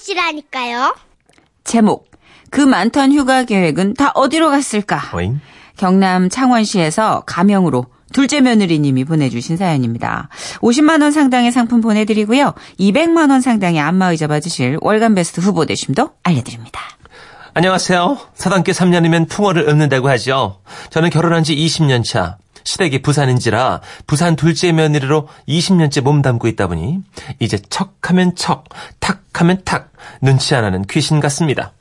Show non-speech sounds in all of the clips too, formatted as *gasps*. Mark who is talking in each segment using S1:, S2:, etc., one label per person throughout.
S1: 해보시라니까요.
S2: 제목 그 많던 휴가 계획은 다 어디로 갔을까?
S3: 어잉?
S2: 경남 창원시에서 가명으로 둘째 며느리님이 보내주신 사연입니다. 50만 원 상당의 상품 보내드리고요. 200만 원 상당의 안마의자 받으실 월간 베스트 후보 되심도 알려드립니다.
S3: 안녕하세요. 사단계 3년이면 풍어를 읊는다고 하죠. 저는 결혼한 지 20년 차. 시댁이 부산인지라 부산 둘째 며느리로 20년째 몸담고 있다 보니 이제 척하면 척, 탁하면 탁 눈치 안 하는 귀신 같습니다.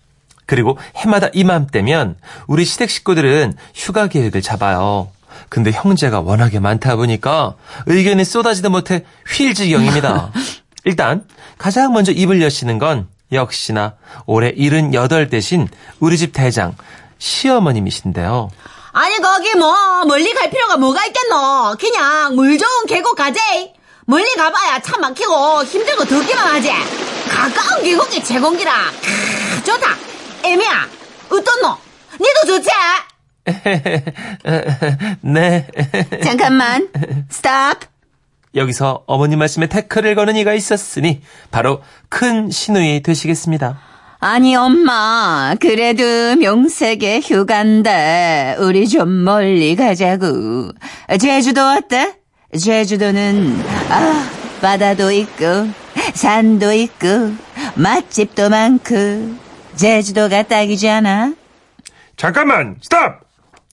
S3: 그리고 해마다 이맘때면 우리 시댁 식구들은 휴가 계획을 잡아요. 근데 형제가 워낙에 많다 보니까 의견이 쏟아지도 못해 휠지경입니다. *laughs* 일단 가장 먼저 입을 여시는 건 역시나 올해 78 대신 우리 집 대장 시어머님이신데요.
S4: 아니 거기 뭐 멀리 갈 필요가 뭐가 있겠노 그냥 물 좋은 계곡 가재 멀리 가봐야 차 막히고 힘들고 덥기만 하지 가까운 계곡이 최곤기라 크, 좋다 애미야 어떻노 니도 좋지? *laughs*
S3: 네.
S2: 잠깐만. 스탑.
S3: 여기서 어머님 말씀에 태클을 거는 이가 있었으니 바로 큰 시누이 되시겠습니다.
S2: 아니 엄마 그래도 명색이 휴가인데 우리 좀 멀리 가자고. 제주도 어때? 제주도는 아 바다도 있고 산도 있고 맛집도 많고 제주도가 딱이지 않아?
S5: 잠깐만, 스탑!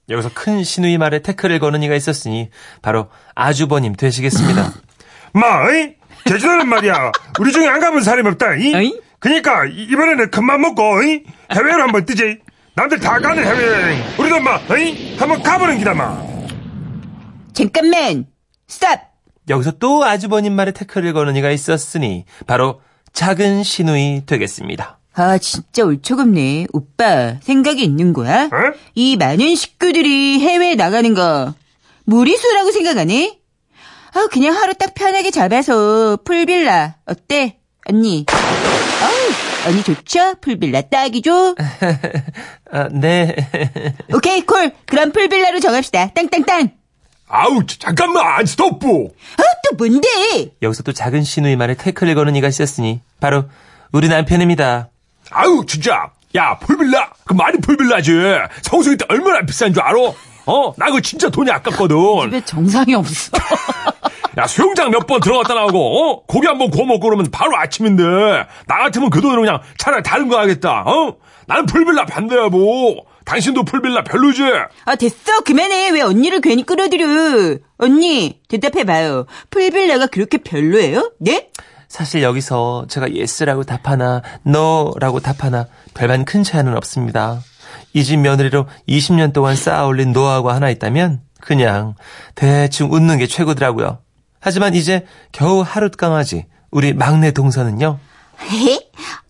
S3: 여기서 큰 신우이 말에 태클을 거는 이가 있었으니 바로 아주버님 되시겠습니다. *laughs*
S5: 마, 어이? 제주도는 말이야. 우리 중에 안 가본 사람이 없다, 이?
S2: 어이?
S5: 그니까, 이- 이번에는 큰맘 먹고, 어이? 해외로 한번 뜨지. 남들 다 가는 해외여행. 우리도 마, 어이? 한번 가보는 기다, 마.
S2: 잠깐만. 스탑.
S3: 여기서 또 아주버님 말에 태클을 거는 이가 있었으니 바로 작은 신우이 되겠습니다.
S2: 아 진짜 울초겁네. 오빠 생각이 있는 거야?
S5: 어?
S2: 이 많은 식구들이 해외에 나가는 거 무리수라고 생각하니? 아 그냥 하루 딱 편하게 잡아서 풀빌라 어때 언니? 어우 언니 좋죠? 풀빌라 딱이죠? *laughs*
S3: 아, 네. *laughs*
S2: 오케이 콜 그럼 풀빌라로 정합시다. 땅땅땅.
S5: 아우, 자- 잠깐만, 스톱!
S2: 아 또 뭔데?
S3: 여기서 또 작은 시누이 말에 태클을 거는 이가 있었으니 바로 우리 남편입니다.
S5: 아우, 진짜. 야, 풀빌라. 그 말이 풀빌라지. 성수기 때 얼마나 비싼 줄 알아? 어? 나 그거 진짜 돈이 아깝거든.
S2: 왜 정상이 없어? *laughs*
S5: 야, 수영장 몇 번 들어갔다 나오고, 어? 고기 한 번 구워 먹고 그러면 바로 아침인데. 나 같으면 그 돈으로 그냥 차라리 다른 거 하겠다, 어? 나는 풀빌라 반대야, 뭐. 당신도 풀빌라 별로지?
S2: 아 됐어 그만해 왜 언니를 괜히 끌어들여? 언니 대답해봐요. 풀빌라가 그렇게 별로예요? 네?
S3: 사실 여기서 제가 yes라고 답하나 no라고 답하나 별반 큰 차이는 없습니다. 이 집 며느리로 20년 동안 쌓아올린 노하우가 하나 있다면 그냥 대충 웃는 게 최고더라고요. 하지만 이제 겨우 하루 강아지 우리 막내 동서는요.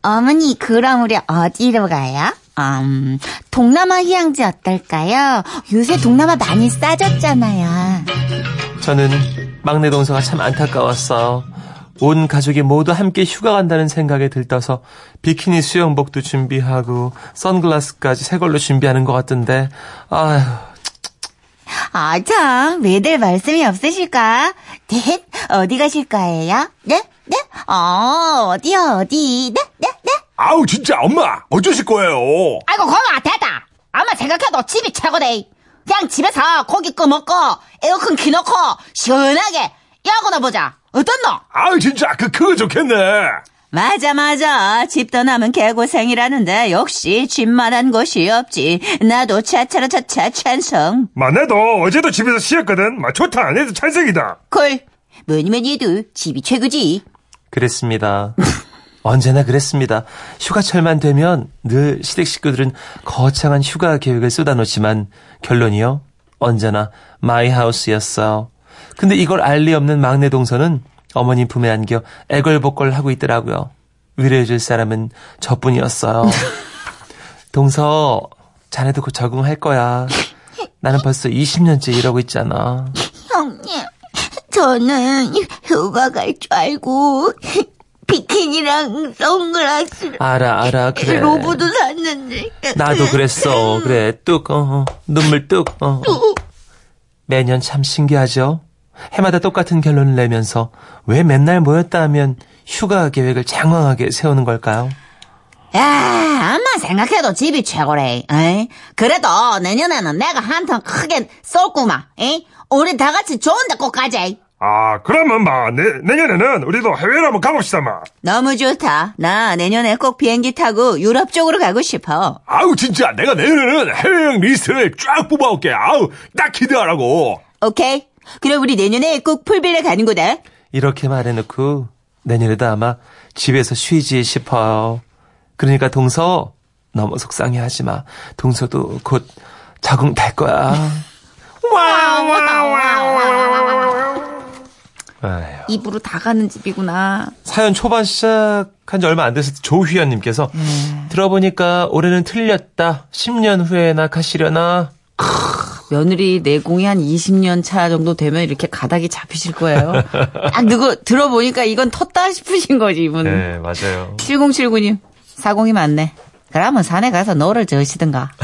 S1: 어머니, 그럼 우리 어디로 가요?
S4: 음, 동남아 휴양지 어떨까요? 요새 동남아 많이 싸졌잖아요.
S3: 저는 막내 동서가 참 안타까웠어요. 온 가족이 모두 함께 휴가 간다는 생각에 들떠서 비키니 수영복도 준비하고 선글라스까지 새 걸로 준비하는 것 같던데 아휴
S4: 아, 참, 왜들 말씀이 없으실까? 네? 어디 가실 거예요? 네? 네? 어, 어디요, 어디? 네? 네? 네?
S5: 아우, 진짜, 엄마. 어쩌실 거예요?
S4: 아이고, 고마, 됐다. 아마 생각해도 집이 최고대. 그냥 집에서 고기 꺼 먹고, 에어컨 켜놓고, 시원하게, 야구나 보자. 어떻노?
S5: 아우, 진짜, 그, 그거 좋겠네.
S2: 맞아, 맞아. 집 떠나면 개고생이라는데 역시 집만한 곳이 없지. 나도 차차라 차차 찬성.
S5: 마, 내도 어제도 집에서 쉬었거든. 마, 좋다. 내도 찬성이다.
S2: 콜. 뭐니 뭐니 해도 집이 최고지.
S3: 그랬습니다. *laughs* 언제나 그랬습니다. 휴가철만 되면 늘 시댁 식구들은 거창한 휴가 계획을 쏟아놓지만 결론이요. 언제나 my house였어요. 근데 이걸 알리 없는 막내 동서는 어머님 품에 안겨 애걸복걸 하고 있더라고요. 위로해줄 사람은 저뿐이었어요. *laughs* 동서, 자네도 곧 적응할 거야. 나는 벌써 20년째 이러고 있잖아.
S4: 형님, 저는 휴가 갈 줄 알고, 비키니랑 선글라스를,
S3: 알아, 알아, 그래.
S4: 로브도 샀는데.
S3: 나도 그랬어. 그래, 뚝, 어, 눈물 뚝, 어. 매년 참 신기하죠? 해마다 똑같은 결론을 내면서 왜 맨날 모였다 하면 휴가 계획을 장황하게 세우는 걸까요?
S6: 야, 암만 생각해도 집이 최고래. 에이? 그래도 내년에는 내가 한턱 크게 쏠구만. 에이? 우리 다 같이 좋은 데 꼭 가자.
S5: 아, 그러면 마, 내, 내년에는 우리도 해외로 한번 가봅시다, 마.
S2: 너무 좋다. 나 내년에 꼭 비행기 타고 유럽 쪽으로 가고 싶어.
S5: 아우, 진짜, 내가 내년에는 해외여행 리스트를 쫙 뽑아올게. 아우, 딱 기대하라고.
S2: 오케이. 그럼 우리 내년에 꼭 풀빌라 가는 거다.
S3: 이렇게 말해놓고 내년에도 아마 집에서 쉬지 싶어요. 그러니까 동서 너무 속상해하지 마. 동서도 곧 적응 될 거야. *laughs* 아휴.
S2: 입으로 다 가는 집이구나.
S3: 사연 초반 시작한 지 얼마 안 됐을 때 조휘연님께서 들어보니까 올해는 틀렸다. 10년 후에나 가시려나. *laughs*
S2: 며느리 내공이 한 20년 차 정도 되면 이렇게 가닥이 잡히실 거예요. 딱 누구 들어보니까 이건 텄다 싶으신 거지, 이분은.
S3: 네, 맞아요.
S2: 7079님, 사공이 많네. 그러면 산에 가서 노를 저으시든가. *laughs*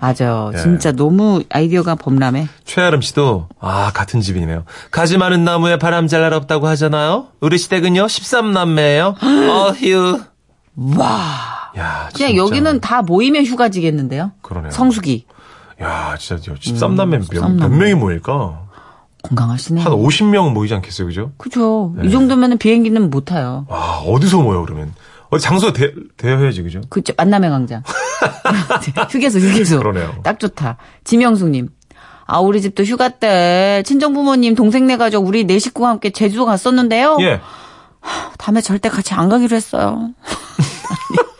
S2: 맞아요.
S3: 네.
S2: 진짜 너무 아이디어가 범람해.
S3: 최아름 씨도 아 같은 집이네요. 가지 많은 나무에 바람 잘 날 없다고 하잖아요. 우리 시댁은요 13남매예요. *gasps* 어휴.
S2: 와.
S3: 야,
S2: 그냥
S3: 진짜.
S2: 여기는 다 모이면 휴가지겠는데요?
S3: 그러네요.
S2: 성수기.
S3: 야, 진짜 13남매 몇, 13몇
S2: 남매.
S3: 명이 모일까?
S2: 건강하시네.
S3: 한 50명 모이지 않겠어요, 그죠?
S2: 그죠.
S3: 네.
S2: 이 정도면 비행기는 못 타요.
S3: 와, 어디서 모여 그러면? 어디 장소 대, 대여해야지, 그죠?
S2: 그죠. 만남의 광장. *laughs* *laughs* 휴게소, 휴게소.
S3: 그러네요.
S2: 딱 좋다. 지명숙님. 아, 우리 집도 휴가 때 친정부모님, 동생네 가족, 우리 네 식구와 함께 제주도 갔었는데요.
S3: 예.
S2: 다음에 절대 같이 안 가기로 했어요. *laughs*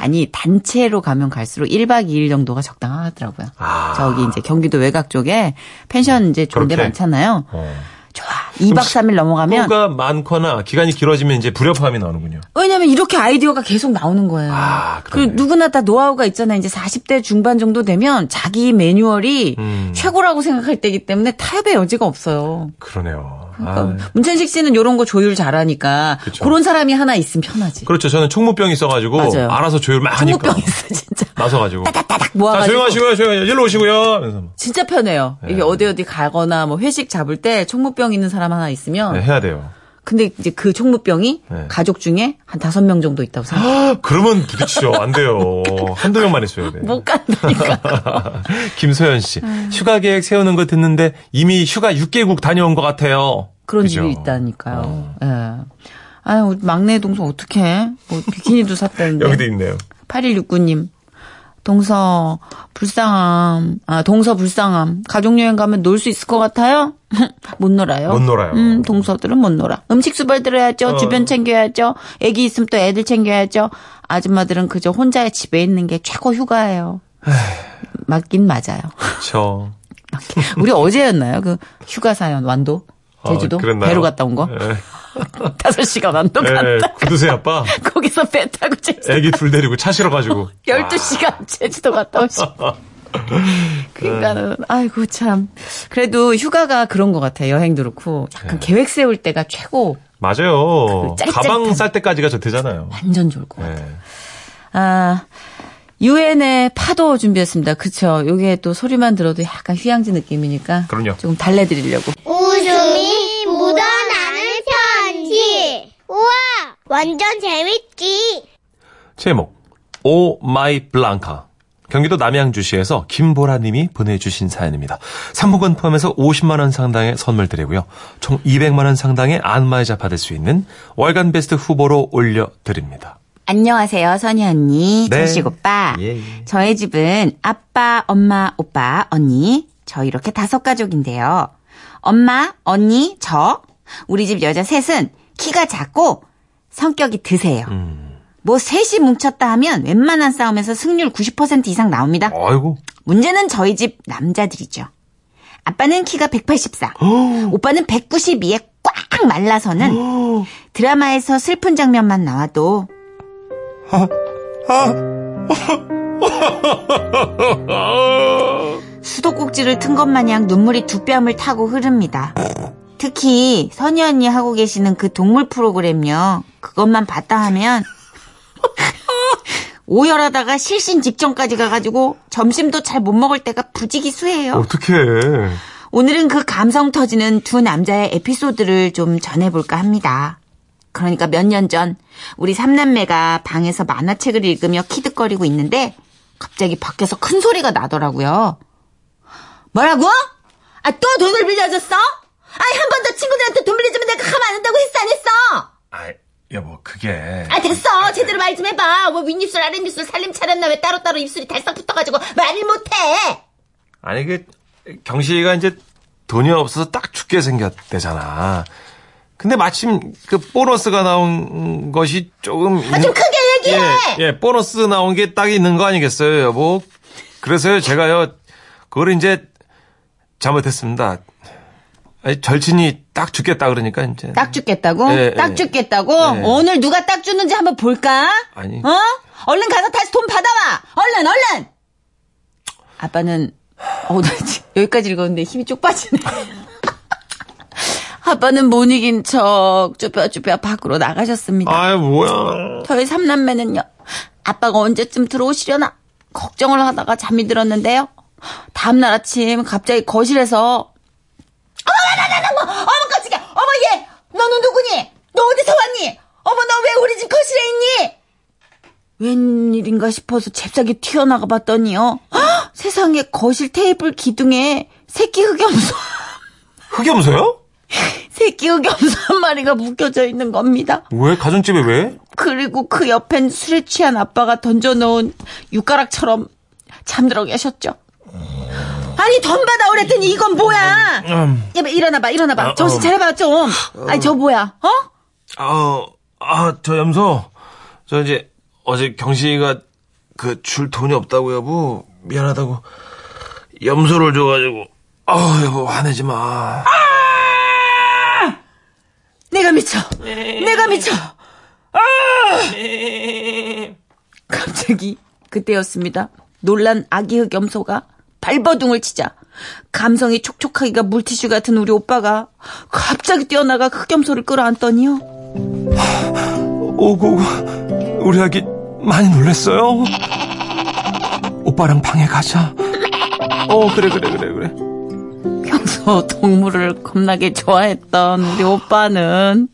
S2: 아니, 단체로 가면 갈수록 1박 2일 정도가 적당하더라고요.
S3: 아.
S2: 저기 이제 경기도 외곽 쪽에 펜션 이제 좋은 데? 많잖아요.
S3: 어.
S2: 좋아. 2박 3일 넘어가면
S3: 휴가 많거나 기간이 길어지면 이제 불협화음이 나오는군요.
S2: 왜냐면 이렇게 아이디어가 계속 나오는 거예요.
S3: 아,
S2: 그. 누구나 다 노하우가 있잖아요. 이제 40대 중반 정도 되면 자기 매뉴얼이
S3: 음.
S2: 최고라고 생각할 때이기 때문에 타협의 여지가 없어요.
S3: 그러네요.
S2: 그러니까
S3: 아.
S2: 문천식 씨는 이런 거 조율 잘하니까
S3: 그쵸.
S2: 그런 사람이 하나 있으면 편하지.
S3: 그렇죠. 저는 총무병이 있어가지고
S2: 맞아요.
S3: 알아서 조율 막 하니까.
S2: 충무병 있어 진짜.
S3: 나서가지고.
S2: 따닥따닥
S3: 자,
S2: 모아가지고.
S3: 조용하시고요, 조용하시고요. 일로 오시고요. 하면서 막.
S2: 진짜 편해요. 이게
S3: 네.
S2: 어디 어디 가거나 뭐 회식 잡을 때 총무병 있는 사람 하나 있으면
S3: 네, 해야 돼요.
S2: 근데 이제 그 총무병이
S3: 네.
S2: 가족 중에 한 다섯 명 정도 있다고 생각해.
S3: 아, 그러면 부딪히죠. 안 돼요. 한두 명만 있어야 돼.
S2: 못 간다니까. *laughs*
S3: 김소연 씨.
S2: 음.
S3: 휴가 계획 세우는 거 듣는데 이미 휴가 6개국 다녀온 것 같아요.
S2: 그런
S3: 그죠?
S2: 집이 있다니까요.
S3: 어.
S2: 예. 아유, 우리 막내 동서 어떡해? 뭐 비키니도 샀다는데.
S3: 여기도 있네요.
S2: 8169님. 동서 불쌍함. 아, 동서 불쌍함. 가족 여행 가면 놀 수 있을 것 같아요? *laughs* 못 놀아요.
S3: 못 놀아요.
S2: 음, 동서들은 못 놀아. 음식 수발 들어야죠.
S3: 어.
S2: 주변 챙겨야죠. 애기 있으면 또 애들 챙겨야죠. 아줌마들은 그저 혼자 집에 있는 게 최고 휴가예요. 맞긴 맞아요.
S3: 저. *laughs*
S2: 우리 어제였나요? 그 휴가 사연 완도 제주도
S3: 어?
S2: 배로 갔다 온 거.
S3: 예. *laughs*
S2: 다섯 시간 완도
S3: 예,
S2: 갔다.
S3: 구두쇠 아빠. *laughs*
S2: 거기서 배 타고 제주도
S3: 애기 둘 데리고 차 실어가지고. *laughs*
S2: 12시간 제주도 갔다 오시고. 그러니까는 아이고 참. 그래도 휴가가 그런 것 같아요. 여행도 그렇고 약간 계획 세울 때가 최고
S3: 맞아요.
S2: 그.
S3: 가방 쌀 때까지가 좋대잖아요.
S2: 완전 좋을 것 같아요.
S3: 예.
S2: 아 유엔의 파도 준비했습니다. 그쵸? 요게 또 소리만 들어도 약간 휴양지 느낌이니까
S3: 그럼요.
S2: 조금 달래드리려고.
S1: 웃음이 묻어나는 편지. 우와, 완전 재밌지.
S3: 제목 oh my 블랑카 경기도 남양주시에서 김보라님이 보내주신 사연입니다. 상품권 포함해서 50만 원 상당의 선물 드리고요. 총 200만 원 상당의 안마의자 받을 수 있는 월간 베스트 후보로 올려드립니다.
S7: 안녕하세요, 선희 언니,
S3: 네.
S7: 조식 오빠.
S3: 예, 예.
S7: 저희 집은 아빠, 엄마, 오빠, 언니, 저 이렇게 다섯 가족인데요. 엄마, 언니, 저, 우리 집 여자 셋은 키가 작고 성격이 드세요.
S3: 음.
S7: 뭐 셋이 뭉쳤다 하면 웬만한 싸움에서 승률 90% 이상 나옵니다.
S3: 아이고
S7: 문제는 저희 집 남자들이죠. 아빠는 키가 184, 오빠는 192에 꽉 말라서는 드라마에서 슬픈 장면만 나와도 수도꼭지를 튼 것 마냥 눈물이 두 뺨을 타고 흐릅니다. 특히 선희 언니 하고 계시는 그 동물 프로그램요. 그것만 봤다 하면 *laughs* 오열하다가 실신 직전까지 가가지고 점심도 잘 못 먹을 때가 부지기수예요.
S3: 어떡해
S7: 오늘은 그 감성 터지는 두 남자의 에피소드를 좀 전해볼까 합니다.
S2: 그러니까 몇 년 전 우리 삼남매가 방에서 만화책을 읽으며 키득거리고 있는데 갑자기 밖에서 큰 소리가 나더라고요. 뭐라고? 아, 또 돈을 빌려줬어? 아이, 한 번 더 친구들한테 돈 빌려주면 내가 가만 안 둔다고 했어, 안 했어?
S5: 아, 여보, 그게.
S2: 아, 됐어. 제대로 말 좀 해봐. 뭐 윗입술, 아랫입술 살림 차렸나 왜 따로따로 입술이 달싹 붙어가지고 말을 못해.
S3: 아니, 그, 경식이가 이제 돈이 없어서 딱 죽게 생겼대잖아. 근데 마침 그 보너스가 나온 것이 조금.
S2: 아, 좀 크게 얘기해.
S3: 예, 예, 보너스 나온 게 딱 있는 거 아니겠어요, 여보? 그래서요, 제가요, 그걸 이제 잘못했습니다. 아니, 절친이 딱 죽겠다 그러니까 이제.
S2: 딱 죽겠다고?
S3: 예,
S2: 딱
S3: 예.
S2: 죽겠다고?
S3: 예.
S2: 오늘 누가 딱 주는지 한번 볼까?
S3: 아니.
S2: 어? 얼른 가서 다시 돈 받아와! 얼른, 얼른! 아빠는, 어, 나 여기까지 읽었는데 힘이 쭉 빠지네. *laughs* 아빠는 못 이긴 척 쭈뼛쭈뼛 밖으로 나가셨습니다.
S3: 아이, 뭐야.
S2: 저희 삼남매는요, 아빠가 언제쯤 들어오시려나 걱정을 하다가 잠이 들었는데요. 다음날 아침 갑자기 거실에서 어머, 나, 나, 나, 어머, 어머, 깜짝이야. 어머, 얘, 너는 누구니? 너 어디서 왔니? 어머, 너 왜 우리 집 거실에 있니? 웬일인가 싶어서 잽싸게 튀어나가 봤더니요. 헉, 세상에 거실 테이블 기둥에 새끼 흑염소,
S3: 흑염소요? *laughs*
S2: 새끼 흑염소 한 마리가 묶여져 있는 겁니다.
S3: 왜? 가정집에 왜?
S2: 그리고 그 옆엔 술에 취한 아빠가 던져놓은 육가락처럼 잠들어 계셨죠. 아니 돈 받아 오랬더니 이건 뭐야?
S3: 음.
S2: 야, 일어나봐, 일어나봐.
S3: 아,
S2: 정신
S3: 어.
S2: 차려봐 좀. 아니 저 뭐야? 어?
S3: 아, 아, 저 염소. 저 이제 어제 경식이가 그 줄 돈이 없다고 여보. 미안하다고. 염소를 줘가지고. 아, 여보 화내지 마.
S2: 내가 미쳐. 내가 미쳐. 아! 갑자기 그때였습니다. 놀란 아기 흑 염소가 발버둥을 치자 감성이 촉촉하기가 물티슈 같은 우리 오빠가 갑자기 뛰어나가 흑염소를 끌어안더니요.
S3: 오고, 우리 아기 많이 놀랬어요. 오빠랑 방에 가자. 어, 그래, 그래, 그래, 그래.
S2: 평소 동물을 겁나게 좋아했던 우리 오빠는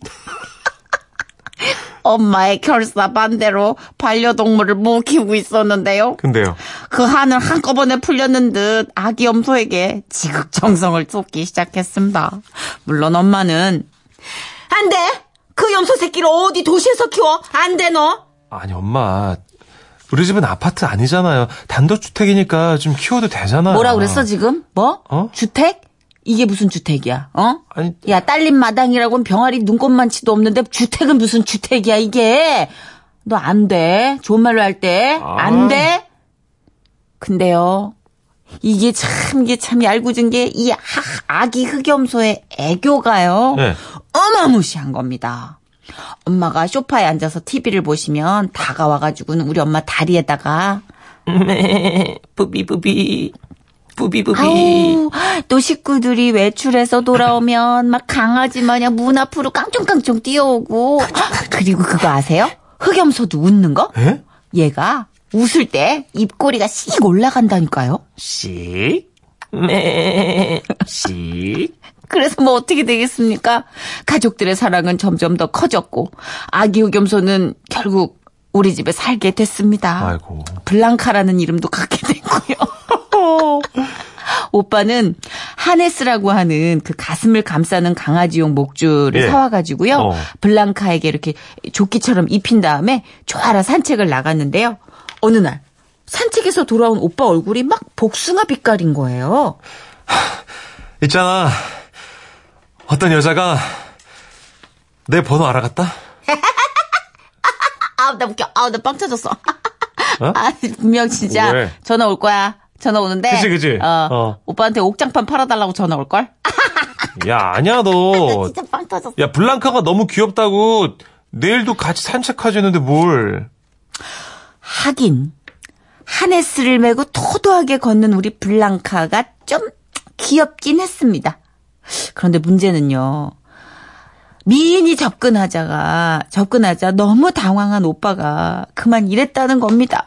S2: 엄마의 결사 반대로 반려동물을 못 키우고 있었는데요.
S3: 근데요.
S2: 그 한을 한꺼번에 풀렸는 듯 아기 염소에게 지극정성을 쏟기 시작했습니다. 물론 엄마는 안 돼! 그 염소 새끼를 어디 도시에서 키워? 안 돼, 너!
S3: 아니, 엄마. 우리 집은 아파트 아니잖아요. 단독주택이니까 좀 키워도 되잖아.
S2: 뭐라 그랬어, 지금? 뭐?
S3: 어?
S2: 주택? 이게 무슨 주택이야, 어?
S3: 아니,
S2: 야, 딸린 마당이라고는 병아리 눈꽃만치도 없는데 주택은 무슨 주택이야, 이게. 너 안 돼. 좋은 말로 할 때.
S3: 아.
S2: 안 돼. 근데요. 이게 참, 이게 참 얄궂은 게 이 아기 흑염소의 애교가요.
S3: 네.
S2: 어마무시한 겁니다. 엄마가 소파에 앉아서 TV를 보시면 다가와가지고는 우리 엄마 다리에다가 부비부비 부비 부비 아우, 또 식구들이 외출해서 돌아오면 막 강아지 마냥 문 앞으로 깡총깡총 뛰어오고 그리고 그거 아세요? 흑염소도 웃는 거?
S3: 에?
S2: 얘가 웃을 때 입꼬리가 씩 올라간다니까요.
S3: 씩, 네, 씩.
S2: 그래서 뭐 어떻게 되겠습니까? 가족들의 사랑은 점점 더 커졌고 아기 흑염소는 결국 우리 집에 살게 됐습니다.
S3: 아이고.
S2: 블랑카라는 이름도 갖게 됐고요. *laughs* *laughs* 오빠는 하네스라고 하는 그 가슴을 감싸는 강아지용 목줄을
S3: 예.
S2: 사와가지고요.
S3: 어.
S2: 블랑카에게 이렇게 조끼처럼 입힌 다음에 좋아라 산책을 나갔는데요. 어느 날 산책에서 돌아온 오빠 얼굴이 막 복숭아 빛깔인 거예요. *sighs*
S3: 있잖아. 어떤 여자가 내 번호 알아갔다? *laughs*
S2: 아우 나 웃겨. 아우 나빵 터졌어.
S3: 어? *laughs*
S2: 아 분명 진짜
S3: 왜?
S2: 전화 올 거야. 전화 오는데.
S3: 그치, 그치.
S2: 어,
S3: 어.
S2: 오빠한테 옥장판 팔아달라고 전화 올 걸.
S3: 야, 아니야, 너. *laughs*
S2: 진짜 빵 터졌어.
S3: 야, 블랑카가 너무 귀엽다고 내일도 같이 산책하자는데 뭘.
S2: 하긴 하네스를 메고 토도하게 걷는 우리 블랑카가 좀 귀엽긴 했습니다. 그런데 문제는요. 미인이 접근하자가 접근하자 너무 당황한 오빠가 그만 이랬다는 겁니다.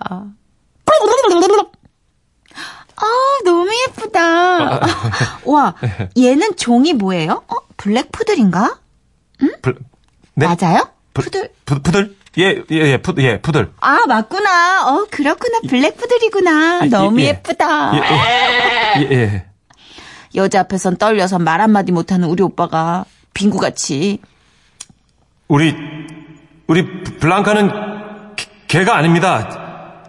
S2: 아 너무 예쁘다. 와 얘는 종이 뭐예요? 어 블랙 푸들인가?
S3: 블- 네?
S2: 맞아요? 푸들.
S3: 푸, 푸들? 예, 예, 예, 푸, 예, 푸들.
S2: 아, 맞구나. 어, 그렇구나. 블랙 푸들이구나.
S3: 예,
S2: 너무
S3: 예.
S2: 예쁘다.
S3: 예, 예, 예, 예.
S2: 여자 앞에선 떨려서 말 한마디 못하는 우리 오빠가 빙구같이
S3: 우리, 우리 블랑카는 개- 개가 아닙니다.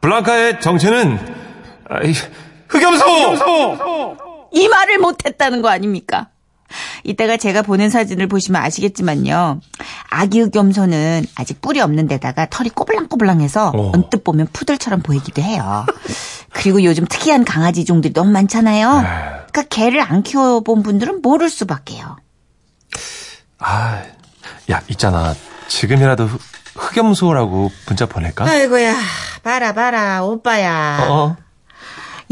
S3: 블랑카의 정체는, 아이, 흑염소!
S2: 이 말을 못했다는 거 아닙니까? 이따가 제가 보낸 사진을 보시면 아시겠지만요. 아기 흑염소는 아직 뿔이 없는 데다가 털이 꼬불랑꼬불랑해서
S3: 어.
S2: 언뜻 보면 푸들처럼 보이기도 해요. 그리고 요즘 특이한 강아지 종들이 너무 많잖아요. 그러니까 개를 안 키워본 분들은 모를 수밖에요.
S3: 아, 야, 있잖아. 지금이라도 흑, 흑염소라고 문자 보낼까?
S2: 아이고야, 봐라 봐라 오빠야.
S3: 어,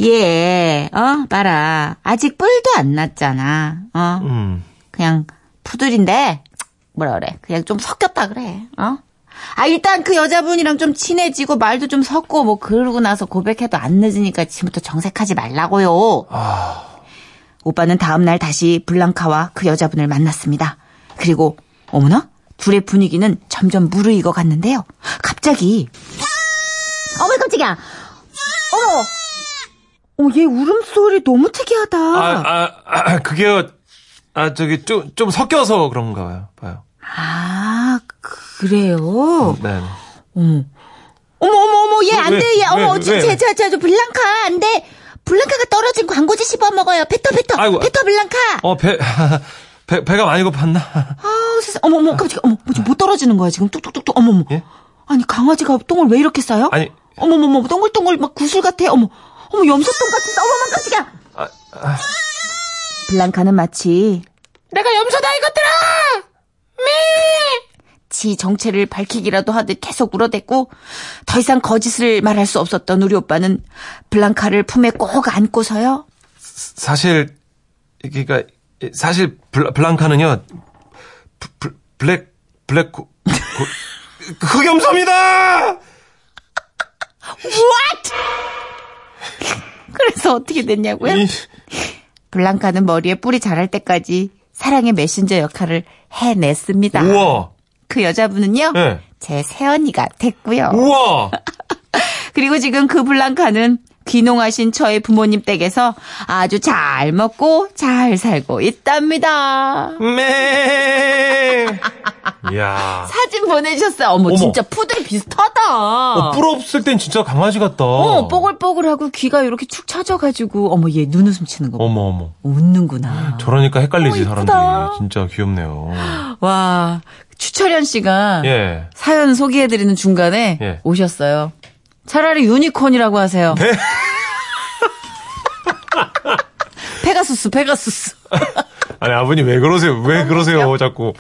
S2: 얘, 어, 봐라. 아직 뿔도 안 났잖아. 어.
S3: 음.
S2: 그냥 푸들인데 뭐라 그래 그냥 좀 섞였다 그래 어? 아 일단 그 여자분이랑 좀 친해지고 말도 좀 섞고 뭐 그러고 나서 고백해도 안 늦으니까 지금부터 정색하지 말라고요 오빠는 다음날 다시 블랑카와 그 여자분을 만났습니다 그리고 어머나 둘의 분위기는 점점 무르익어 갔는데요 갑자기 어머 깜짝이야 어머 어머 얘 울음소리 너무 특이하다
S3: 아, 아, 아, 그게요. 아, 저기, 좀, 좀 섞여서 그런가 봐요. 봐요.
S2: 아, 그래요?
S3: 네.
S2: 어머. 어머, 어머, 어머, 얘안
S3: 왜,
S2: 돼, 얘, 어머,
S3: 왜,
S2: 제,
S3: 왜,
S2: 제,
S3: 왜?
S2: 제, 제, 저, 블랑카, 안 돼. 블랑카가 떨어진 광고지 씹어 먹어요. 뱉어, 뱉어.
S3: 아이고.
S2: 뱉어, 블랑카.
S3: 어, 배, *laughs* 배, 배가 많이 고팠나?
S2: 아, 세상, 어머, 어머, 깜짝이야. 어머, 뭐, 지금 못 떨어지는 거야, 지금. 뚝뚝뚝뚝. 어머, 어머.
S3: 예?
S2: 아니, 강아지가 똥을 왜 이렇게 싸요?
S3: 아니.
S2: 어머, 어머, 어머, 동글동글 막 구슬 같아. 어머, 어머, 염소똥 같은데. 어머, 어머, 깜짝이야.
S3: 아,
S2: 블랑카는 마치 내가 염소다 이것들아! 미! 지 정체를 밝히기라도 하듯 계속 울어댔고 더 이상 거짓을 말할 수 없었던 우리 오빠는 블랑카를 품에 꼭 안고서요.
S3: 사실, 그니까, 사실, 블, 블랑카는요, 브- 브- black, black, 고, 고, *laughs* 흑염소입니다!
S2: 그래서 어떻게 됐냐고요?
S3: 이,
S2: 블랑카는 머리에 뿔이 자랄 때까지 사랑의 메신저 역할을 해냈습니다.
S3: 우와,
S2: 그 여자분은요.
S3: 네.
S2: 제 새언니가 됐고요.
S3: 우와! *laughs*
S2: 그리고 지금 그 블랑카는 귀농하신 저의 부모님 댁에서 아주 잘 먹고 잘 살고 있답니다.
S3: 매! *laughs* 이야.
S2: 사진 보내주셨어요. 어머,
S3: 어머.
S2: 진짜 푸들 비슷하다.
S3: 어, 뿔 없을 땐 진짜 강아지 같다.
S2: 어, 뽀글뽀글하고 귀가 이렇게 축 처져가지고, 어머, 얘 눈웃음 치는 거 봐.
S3: 어머, 어머.
S2: 웃는구나.
S3: 저러니까 헷갈리지,
S2: 어,
S3: 사람들이. 진짜 귀엽네요.
S2: 와, 추철현 씨가
S3: 예.
S2: 사연 소개해드리는 중간에
S3: 예.
S2: 오셨어요. 차라리 유니콘이라고 하세요.
S3: 네? *laughs*
S2: 페가수스, 페가수스. *laughs*
S3: 아니, 아버님 왜 그러세요? 왜 그러세요, 자꾸.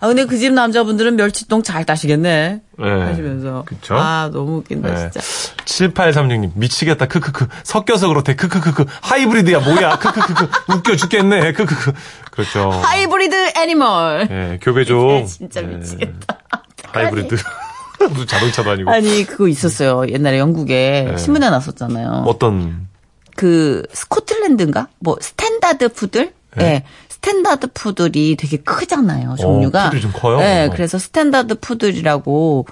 S2: 아, 근데 그 집 남자분들은 멸치똥 잘 따시겠네.
S3: 네.
S2: 하시면서.
S3: 그쵸?
S2: 아, 너무 웃긴다,
S3: 네.
S2: 진짜.
S3: 7836님, 미치겠다, 크크크. 섞여서 그렇대, 크크크크. 하이브리드야, 뭐야, 크크크크. 웃겨 죽겠네, 크크크. 그렇죠.
S2: 하이브리드 animal.
S3: 예, 교배종.
S2: 진짜
S3: 예,
S2: 미치겠다.
S3: 하이브리드. 무슨 자동차도 아니고.
S2: 아니, 그거 있었어요. 옛날에 영국에
S3: 네.
S2: 신문에 났었잖아요.
S3: 어떤,
S2: 그, 스코틀랜드인가? 뭐, standard 푸들? 예.
S3: 네.
S2: standard 푸들이 되게 크잖아요, 종류가.
S3: 푸들이 좀 커요?
S2: 네,
S3: 어.
S2: 그래서 standard 푸들이라고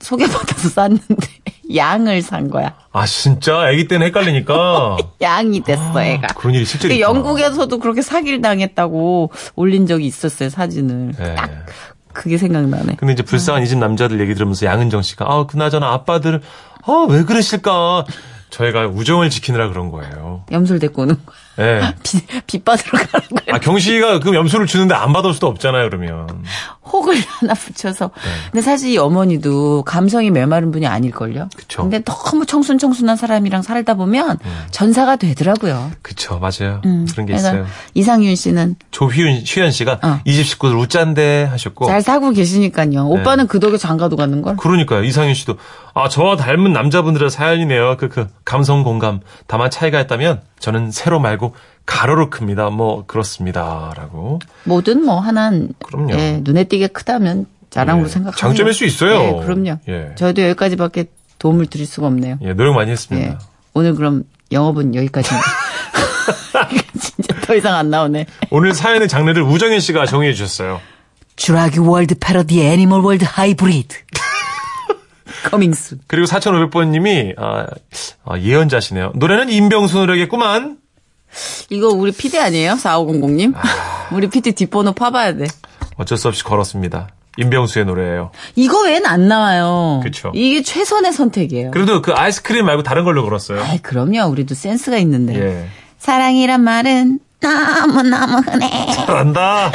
S2: 소개받아서 *laughs* 샀는데, 양을 산 거야.
S3: 아, 진짜? 아기 때는 헷갈리니까. *laughs*
S2: 양이 됐어, 애가.
S3: 그런 일이 실제로.
S2: 그. 영국에서도 그렇게 사기를 당했다고 올린 적이 있었어요, 사진을.
S3: 네.
S2: 딱 그게 생각나네.
S3: 근데 이제 불쌍한 이 집 남자들 얘기 들으면서 양은정 씨가, 아, 그나저나 아빠들, 아, 왜 그러실까? 저희가 우정을 지키느라 그런 거예요.
S2: 염소를 데리고 오는 거야.
S3: 예. *laughs*
S2: 빚, 빚 받으러 가는 거야.
S3: 아, 경씨가 그 염소를 주는데 안 받을 수도 없잖아요, 그러면.
S2: 혹을 *laughs* 하나 붙여서.
S3: 네.
S2: 근데 사실 이 어머니도 감성이 메마른 분이 아닐걸요?
S3: 그쵸.
S2: 근데 너무 청순청순한 사람이랑 살다 보면
S3: 음.
S2: 전사가 되더라고요.
S3: 그쵸, 맞아요.
S2: 음,
S3: 그런 게 있어요.
S2: 이상윤 씨는
S3: 조휘연, 휘연 씨가
S2: 어.
S3: 이집 식구들 웃잔데 하셨고.
S2: 잘 사고 계시니까요. 오빠는 그 덕에 장가도 가는 걸.
S3: 그러니까요. 이상윤 씨도 아 저와 닮은 남자분들의 사연이네요. 그 그 감성 공감. 다만 차이가 있다면 저는 세로 말고 가로로 큽니다. 뭐 그렇습니다라고.
S2: 뭐든 뭐 하나는
S3: 그럼요.
S2: 예, 눈에 띄게 크다면 자랑으로
S3: 예,
S2: 생각하는
S3: 장점일. 수 있어요.
S2: 예, 그럼요.
S3: 예.
S2: 저희도 여기까지밖에 도움을 드릴 수가 없네요.
S3: 예, 노력 많이 했습니다.
S2: 예. 오늘 그럼 영업은 여기까지입니다. *laughs* *laughs* 진짜 더 이상 안 나오네.
S3: 오늘 사연의 장르를 우정현 씨가 정해 주셨어요.
S8: 주라기 월드 패러디 animal world 하이브리드. Coming soon.
S3: 그리고 4,500번님이 아, 아, 예언자시네요. 노래는 임병수 노래겠구만.
S2: 이거 우리 PD 아니에요? 4500님? 우리 PD 뒷번호 파봐야 돼.
S3: 어쩔 수 없이 걸었습니다. 임병수의 노래예요.
S2: 이거 외엔 안 나와요.
S3: 그쵸.
S2: 이게 최선의 선택이에요.
S3: 그래도 그 아이스크림 말고 다른 걸로 걸었어요.
S2: 아이, 그럼요. 우리도 센스가 있는데.
S3: 예.
S2: 사랑이란 말은 너무너무 흔해.
S3: 잘한다.